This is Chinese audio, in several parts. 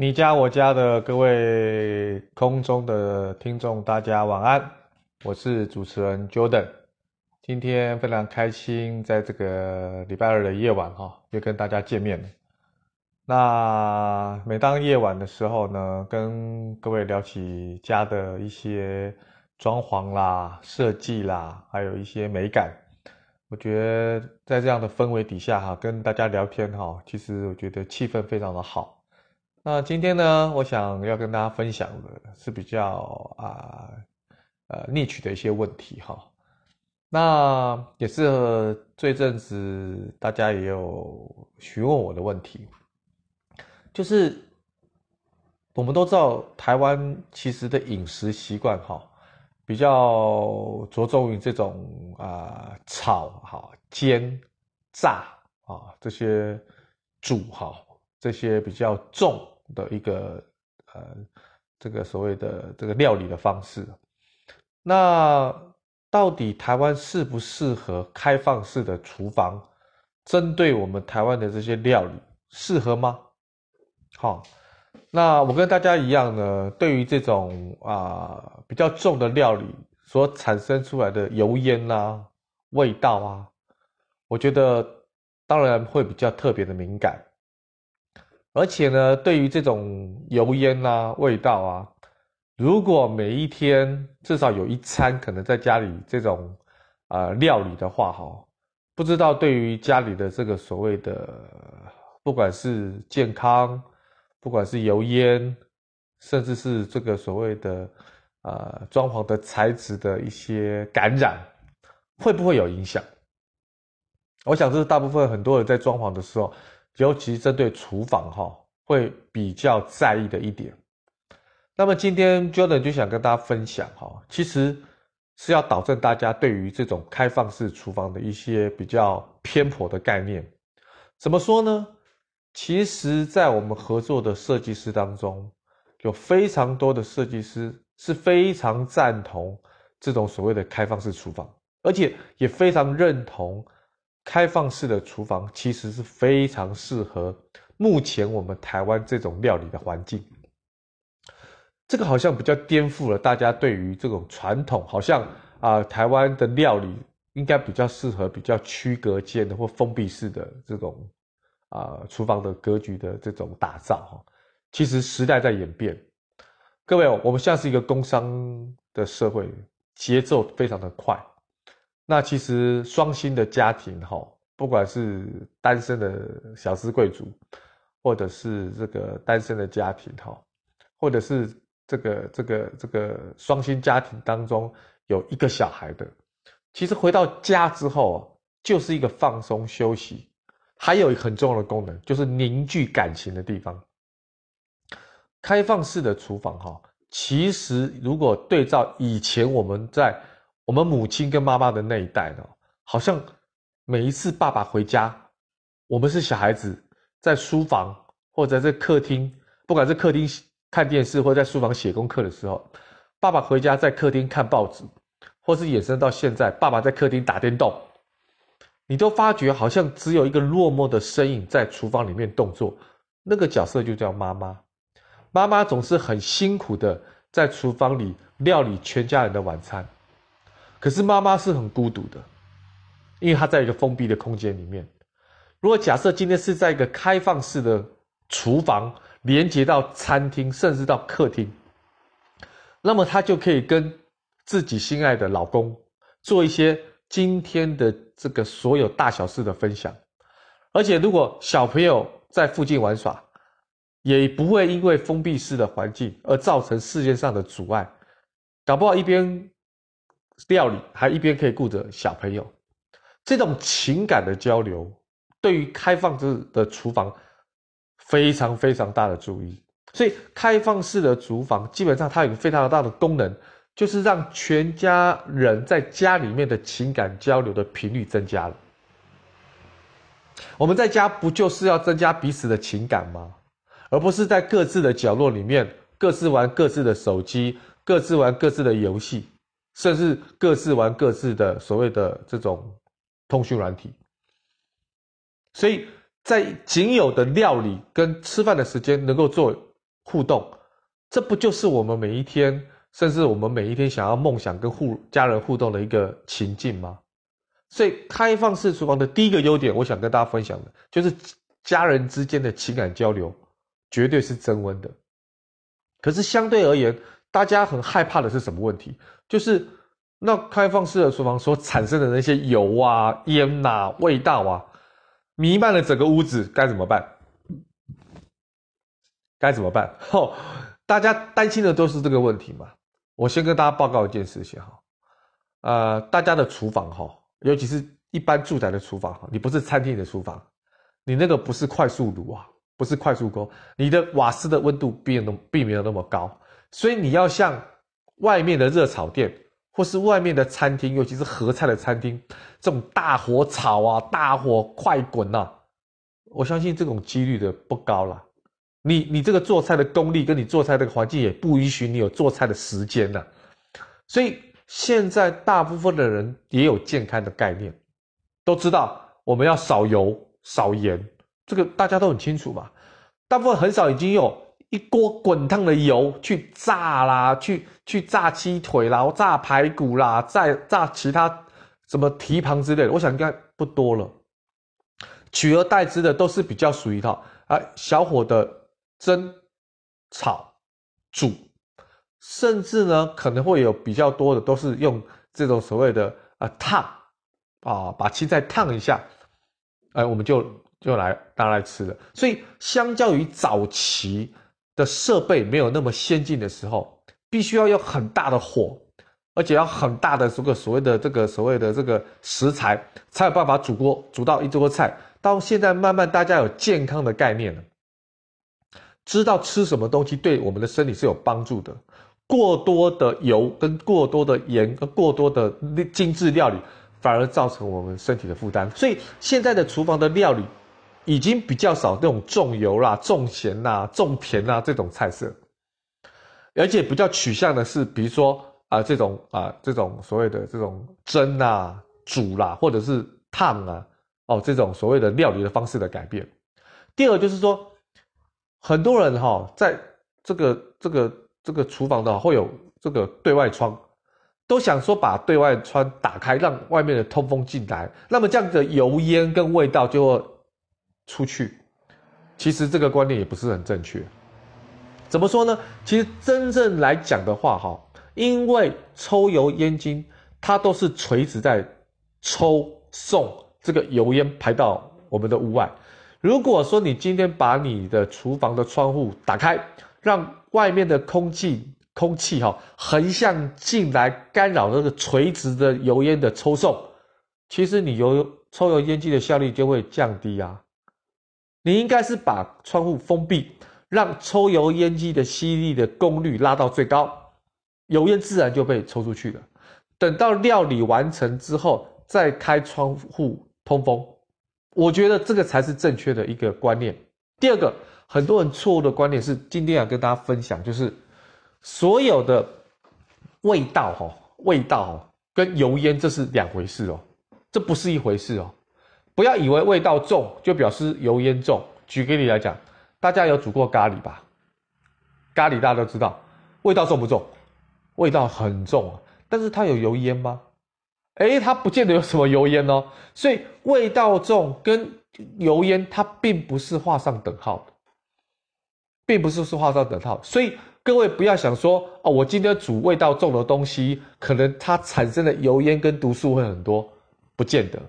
你家我家的各位空中的听众，大家晚安，我是主持人 Jordan。今天非常开心，在这个礼拜二的夜晚哈，又跟大家见面了。那每当夜晚的时候呢，跟各位聊起家的一些装潢啦、设计啦，还有一些美感，我觉得在这样的氛围底下哈，跟大家聊天哈，其实我觉得气氛非常的好。那今天呢，我想要跟大家分享的是比较啊呃逆曲的一些问题哈。那也是这阵子大家也有询问我的问题，就是我们都知道台湾其实的饮食习惯哈，比较着重于这种啊炒哈、煎、炸啊这些煮哈。这些比较重的一个呃，这个所谓的这个料理的方式，那到底台湾适不适合开放式的厨房？针对我们台湾的这些料理，适合吗？好，那我跟大家一样呢，对于这种啊、比较重的料理所产生出来的油烟啊、味道啊，我觉得当然会比较特别的敏感。而且呢，对于这种油烟啊、味道啊，如果每一天至少有一餐可能在家里这种啊、料理的话，哈，不知道对于家里的这个所谓的，不管是健康，不管是油烟，甚至是这个所谓的啊、装潢的材质的一些感染，会不会有影响？我想这是大部分很多人在装潢的时候。尤其针对厨房哈，会比较在意的一点。那么今天 Jordan 就想跟大家分享哈，其实是要导正大家对于这种开放式厨房的一些比较偏颇的概念。怎么说呢？其实，在我们合作的设计师当中，有非常多的设计师是非常赞同这种所谓的开放式厨房，而且也非常认同。开放式的厨房其实是非常适合目前我们台湾这种料理的环境。这个好像比较颠覆了大家对于这种传统，好像啊、台湾的料理应该比较适合比较区隔间的或封闭式的这种啊、厨房的格局的这种打造哈。其实时代在演变，各位，我们现在是一个工商的社会，节奏非常的快。那其实双薪的家庭哈，不管是单身的小资贵族，或者是这个单身的家庭哈，或者是这个这个这个双薪家庭当中有一个小孩的，其实回到家之后就是一个放松休息，还有一个很重要的功能就是凝聚感情的地方。开放式的厨房哈，其实如果对照以前我们在我们母亲跟妈妈的那一代呢，好像每一次爸爸回家，我们是小孩子，在书房或者在客厅，不管是客厅看电视或者在书房写功课的时候，爸爸回家在客厅看报纸，或是衍生到现在，爸爸在客厅打电动，你都发觉好像只有一个落寞的身影在厨房里面动作，那个角色就叫妈妈。妈妈总是很辛苦的在厨房里料理全家人的晚餐。可是妈妈是很孤独的，因为她在一个封闭的空间里面。如果假设今天是在一个开放式的厨房，连接到餐厅，甚至到客厅，那么她就可以跟自己心爱的老公做一些今天的这个所有大小事的分享。而且，如果小朋友在附近玩耍，也不会因为封闭式的环境而造成视线上的阻碍，搞不好一边。料理还一边可以顾着小朋友，这种情感的交流，对于开放式的厨房非常非常大的注意。所以开放式的厨房基本上它有一个非常大的功能，就是让全家人在家里面的情感交流的频率增加了。我们在家不就是要增加彼此的情感吗？而不是在各自的角落里面各自玩各自的手机，各自玩各自的游戏。甚至各自玩各自的所谓的这种通讯软体，所以在仅有的料理跟吃饭的时间能够做互动，这不就是我们每一天，甚至我们每一天想要梦想跟互家人互动的一个情境吗？所以，开放式厨房的第一个优点，我想跟大家分享的，就是家人之间的情感交流绝对是增温的。可是相对而言，大家很害怕的是什么问题？就是那开放式的厨房所产生的那些油啊、烟呐、味道啊，弥漫了整个屋子，该怎么办？该怎么办？吼，大家担心的都是这个问题嘛。我先跟大家报告一件事情哈，呃，大家的厨房哈，尤其是一般住宅的厨房哈，你不是餐厅的厨房，你那个不是快速炉啊，不是快速锅，你的瓦斯的温度并没有并没有那么高，所以你要像外面的热炒店或是外面的餐厅，尤其是合菜的餐厅，这种大火炒啊，大火快滚呐，我相信这种几率的不高啦。你你这个做菜的功力，跟你做菜的环境也不允许你有做菜的时间呐，所以现在大部分的人也有健康的概念，都知道我们要少油少盐，这个大家都很清楚嘛。大部分很少已经有一锅滚烫的油去炸啦，去去炸鸡腿啦，炸排骨啦，再炸其他什么蹄膀之类的，我想应该不多了。取而代之的都是比较属于一套啊小火的。蒸、炒、煮，甚至呢可能会有比较多的，都是用这种所谓的啊烫啊，把青菜烫一下，哎，我们就就来拿来吃了。所以，相较于早期的设备没有那么先进的时候，必须要用很大的火，而且要很大的这个所谓的这个所谓的这个食材，才有办法煮锅煮到一桌菜。到现在，慢慢大家有健康的概念了。知道吃什么东西对我们的身体是有帮助的，过多的油跟过多的盐跟过多的精致料理，反而造成我们身体的负担。所以现在的厨房的料理已经比较少这种重油啦、重咸啦、重甜啦这种菜色，而且比较取向的是，比如说啊、呃、这种啊、呃、这种所谓的这种蒸啊、煮啦，或者是烫啊哦这种所谓的料理的方式的改变。第二就是说。很多人哈，在这个这个这个厨房的会有这个对外窗，都想说把对外窗打开，让外面的通风进来，那么这样的油烟跟味道就会出去。其实这个观念也不是很正确。怎么说呢？其实真正来讲的话，哈，因为抽油烟机它都是垂直在抽送这个油烟排到我们的屋外。如果说你今天把你的厨房的窗户打开，让外面的空气空气哈横向进来干扰这个垂直的油烟的抽送，其实你油抽油烟机的效率就会降低啊。你应该是把窗户封闭，让抽油烟机的吸力的功率拉到最高，油烟自然就被抽出去了。等到料理完成之后，再开窗户通风。我觉得这个才是正确的一个观念。第二个，很多人错误的观念是，今天要跟大家分享，就是所有的味道哈，味道哈，跟油烟这是两回事哦，这不是一回事哦。不要以为味道重就表示油烟重。举个例来讲，大家有煮过咖喱吧？咖喱大家都知道，味道重不重？味道很重啊，但是它有油烟吗？诶，它不见得有什么油烟哦，所以味道重跟油烟它并不是画上等号的，并不是是画上等号。所以各位不要想说哦，我今天煮味道重的东西，可能它产生的油烟跟毒素会很多，不见得。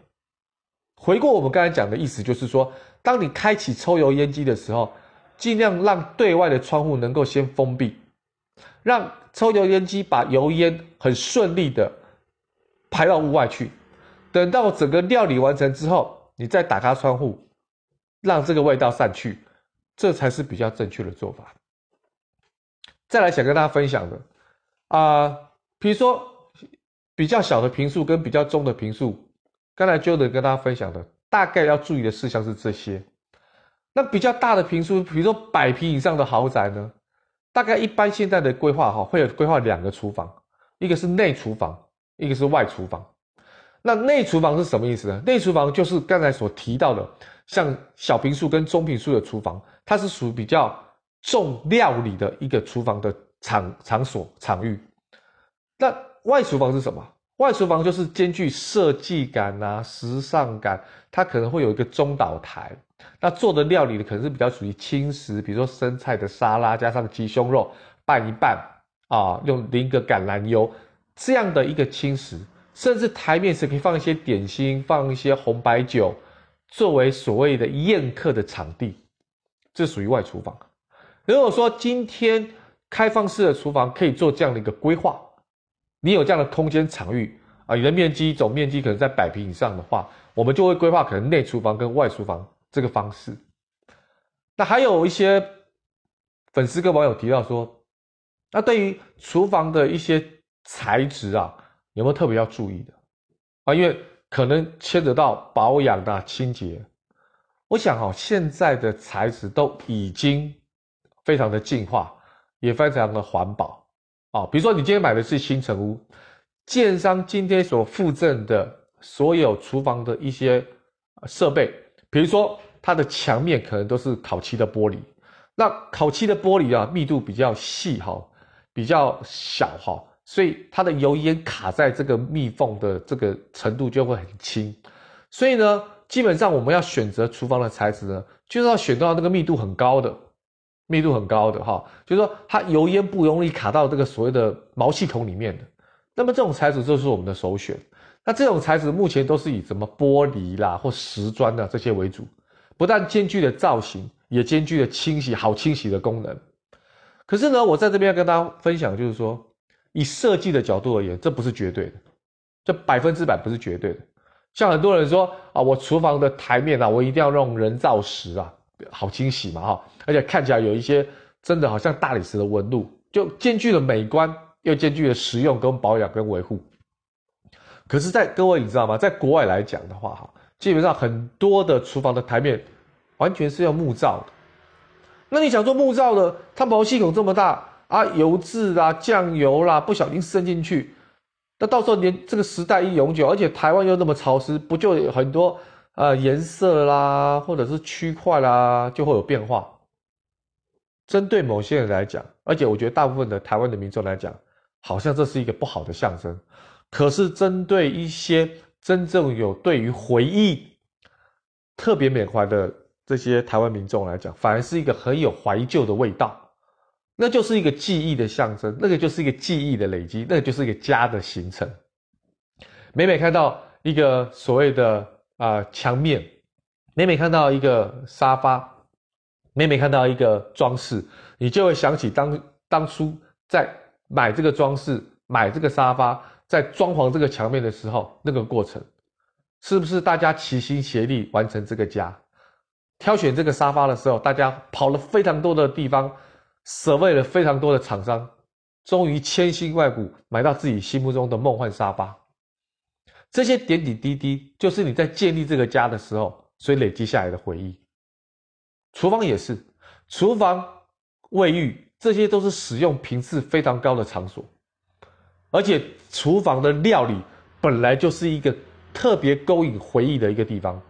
回过我们刚才讲的意思，就是说，当你开启抽油烟机的时候，尽量让对外的窗户能够先封闭，让抽油烟机把油烟很顺利的。排到屋外去，等到整个料理完成之后，你再打开窗户，让这个味道散去，这才是比较正确的做法。再来想跟大家分享的啊、比如说比较小的平数跟比较中的平数，刚才就能跟大家分享的，大概要注意的事项是这些。那比较大的平数，比如说百平以上的豪宅呢，大概一般现在的规划哈，会有规划两个厨房，一个是内厨房。一个是外厨房，那内厨房是什么意思呢？内厨房就是刚才所提到的，像小平数跟中平数的厨房，它是属于比较重料理的一个厨房的场场所场域。那外厨房是什么？外厨房就是兼具设计感啊、时尚感，它可能会有一个中岛台，那做的料理呢，可能是比较属于轻食，比如说生菜的沙拉加上鸡胸肉拌一拌啊，用淋个橄榄油这样的一个轻食，甚至台面是可以放一些点心，放一些红白酒，作为所谓的宴客的场地，这属于外厨房。如果说今天开放式的厨房可以做这样的一个规划。你有这样的空间场域啊，你的面积总面积可能在百平以上的话，我们就会规划可能内厨房跟外厨房这个方式。那还有一些粉丝跟网友提到说，那对于厨房的一些材质啊，有没有特别要注意的啊？因为可能牵扯到保养啊、清洁。我想哈，现在的材质都已经非常的进化，也非常的环保。啊，比如说你今天买的是新城屋，建商今天所附赠的所有厨房的一些设备，比如说它的墙面可能都是烤漆的玻璃，那烤漆的玻璃啊密度比较细哈，比较小哈，所以它的油烟卡在这个密缝的这个程度就会很轻，所以呢，基本上我们要选择厨房的材质呢，就是要选到那个密度很高的。密度很高的哈，就是说它油烟不容易卡到这个所谓的毛细孔里面的，那么这种材质就是我们的首选。那这种材质目前都是以什么玻璃啦或石砖的这些为主，不但兼具了造型，也兼具了清洗好清洗的功能。可是呢，我在这边要跟大家分享，就是说以设计的角度而言，这不是绝对的，这百分之百不是绝对的。像很多人说啊，我厨房的台面啊，我一定要用人造石啊。好清洗嘛哈，而且看起来有一些真的好像大理石的纹路，就兼具了美观，又兼具了实用跟保养跟维护。可是，在各位你知道吗？在国外来讲的话哈，基本上很多的厨房的台面完全是用木造的。那你想说木造的，它毛细孔这么大啊，油渍啦、酱油啦，不小心渗进去，那到时候连这个时代一永久，而且台湾又那么潮湿，不就有很多？呃，颜色啦，或者是区块啦，就会有变化。针对某些人来讲，而且我觉得大部分的台湾的民众来讲，好像这是一个不好的象征。可是针对一些真正有对于回忆特别缅怀的这些台湾民众来讲，反而是一个很有怀旧的味道。那就是一个记忆的象征，那个就是一个记忆的累积，那个就是一个家的形成。每每看到一个所谓的。啊、墙面，每每看到一个沙发，每每看到一个装饰，你就会想起当当初在买这个装饰、买这个沙发、在装潢这个墙面的时候，那个过程，是不是大家齐心协力完成这个家？挑选这个沙发的时候，大家跑了非常多的地方，舍喂了非常多的厂商，终于千辛万苦买到自己心目中的梦幻沙发。这些点点滴滴，就是你在建立这个家的时候，所以累积下来的回忆。厨房也是，厨房、卫浴，这些都是使用频次非常高的场所，而且厨房的料理本来就是一个特别勾引回忆的一个地方。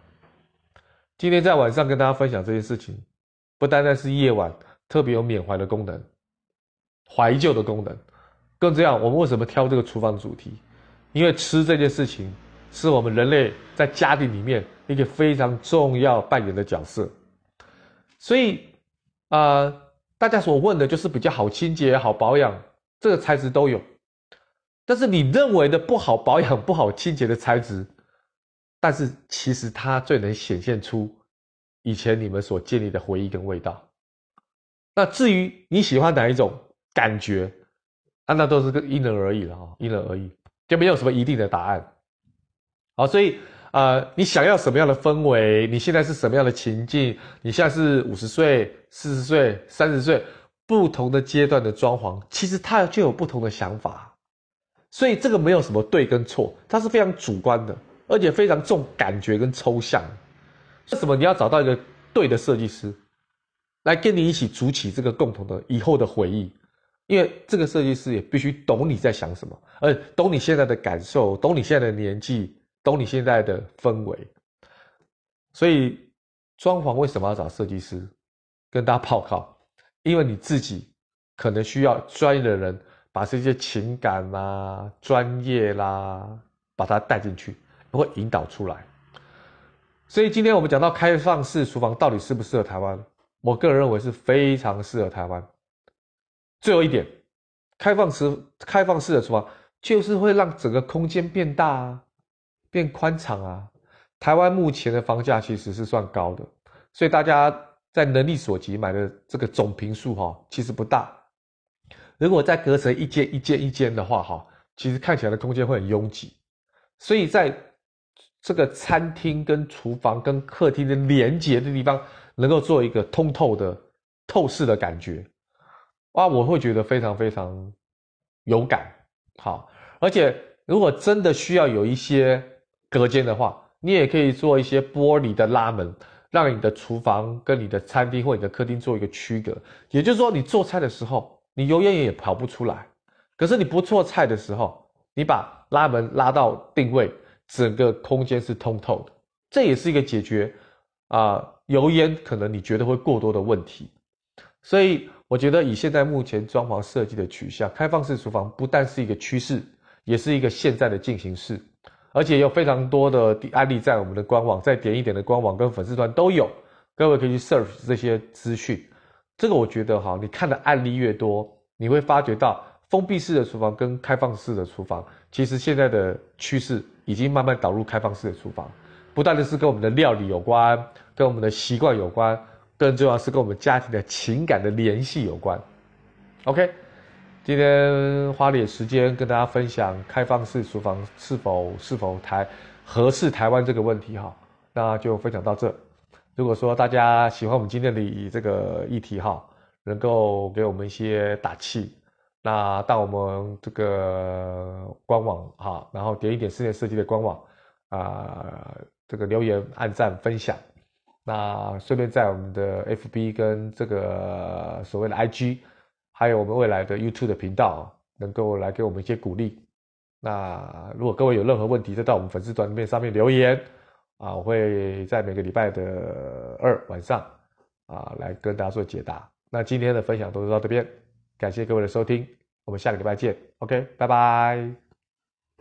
今天在晚上跟大家分享这件事情，不单单是夜晚特别有缅怀的功能、怀旧的功能，更这样，我们为什么挑这个厨房主题？因为吃这件事情，是我们人类在家庭里面一个非常重要扮演的角色，所以啊、呃，大家所问的就是比较好清洁、好保养，这个材质都有。但是你认为的不好保养、不好清洁的材质，但是其实它最能显现出以前你们所建立的回忆跟味道。那至于你喜欢哪一种感觉，啊，那都是个因人而异了哈，因人而异。就没有什么一定的答案，好，所以呃，你想要什么样的氛围？你现在是什么样的情境？你现在是五十岁、四十岁、三十岁，不同的阶段的装潢，其实它就有不同的想法，所以这个没有什么对跟错，它是非常主观的，而且非常重感觉跟抽象。为什么你要找到一个对的设计师，来跟你一起组起这个共同的以后的回忆？因为这个设计师也必须懂你在想什么，而懂你现在的感受，懂你现在的年纪，懂你现在的氛围。所以装潢为什么要找设计师？跟大家报告，因为你自己可能需要专业的人把这些情感啦、啊、专业啦，把它带进去，会引导出来。所以今天我们讲到开放式厨房到底适不适合台湾？我个人认为是非常适合台湾。最后一点，开放式开放式的厨房就是会让整个空间变大啊，变宽敞啊。台湾目前的房价其实是算高的，所以大家在能力所及买的这个总坪数哈，其实不大。如果再隔成一间一间一间的话哈，其实看起来的空间会很拥挤，所以在。这个餐厅跟厨房跟客厅的连接的地方，能够做一个通透的透视的感觉，哇，我会觉得非常非常有感。好，而且如果真的需要有一些隔间的话，你也可以做一些玻璃的拉门，让你的厨房跟你的餐厅或你的客厅做一个区隔。也就是说，你做菜的时候，你油烟也跑不出来。可是你不做菜的时候，你把拉门拉到定位。整个空间是通透的，这也是一个解决啊、油烟可能你觉得会过多的问题。所以我觉得以现在目前装潢设计的取向，开放式厨房不但是一个趋势，也是一个现在的进行式，而且有非常多的案例在我们的官网，在点一点的官网跟粉丝团都有，各位可以去 search 这些资讯。这个我觉得哈，你看的案例越多，你会发觉到封闭式的厨房跟开放式的厨房，其实现在的趋势。已经慢慢导入开放式的厨房，不但的是跟我们的料理有关，跟我们的习惯有关，更重要是跟我们家庭的情感的联系有关。OK，今天花点时间跟大家分享开放式厨房是否是否台合适台湾这个问题哈，那就分享到这。如果说大家喜欢我们今天的这个议题哈，能够给我们一些打气。那到我们这个官网哈，然后点一点室内设计的官网啊、这个留言、按赞、分享。那顺便在我们的 FB 跟这个所谓的 IG，还有我们未来的 YouTube 的频道，能够来给我们一些鼓励。那如果各位有任何问题，再到我们粉丝团里面上面留言啊，我会在每个礼拜的二晚上啊来跟大家做解答。那今天的分享都是到这边。感谢各位的收听，我们下个礼拜见。OK，拜拜。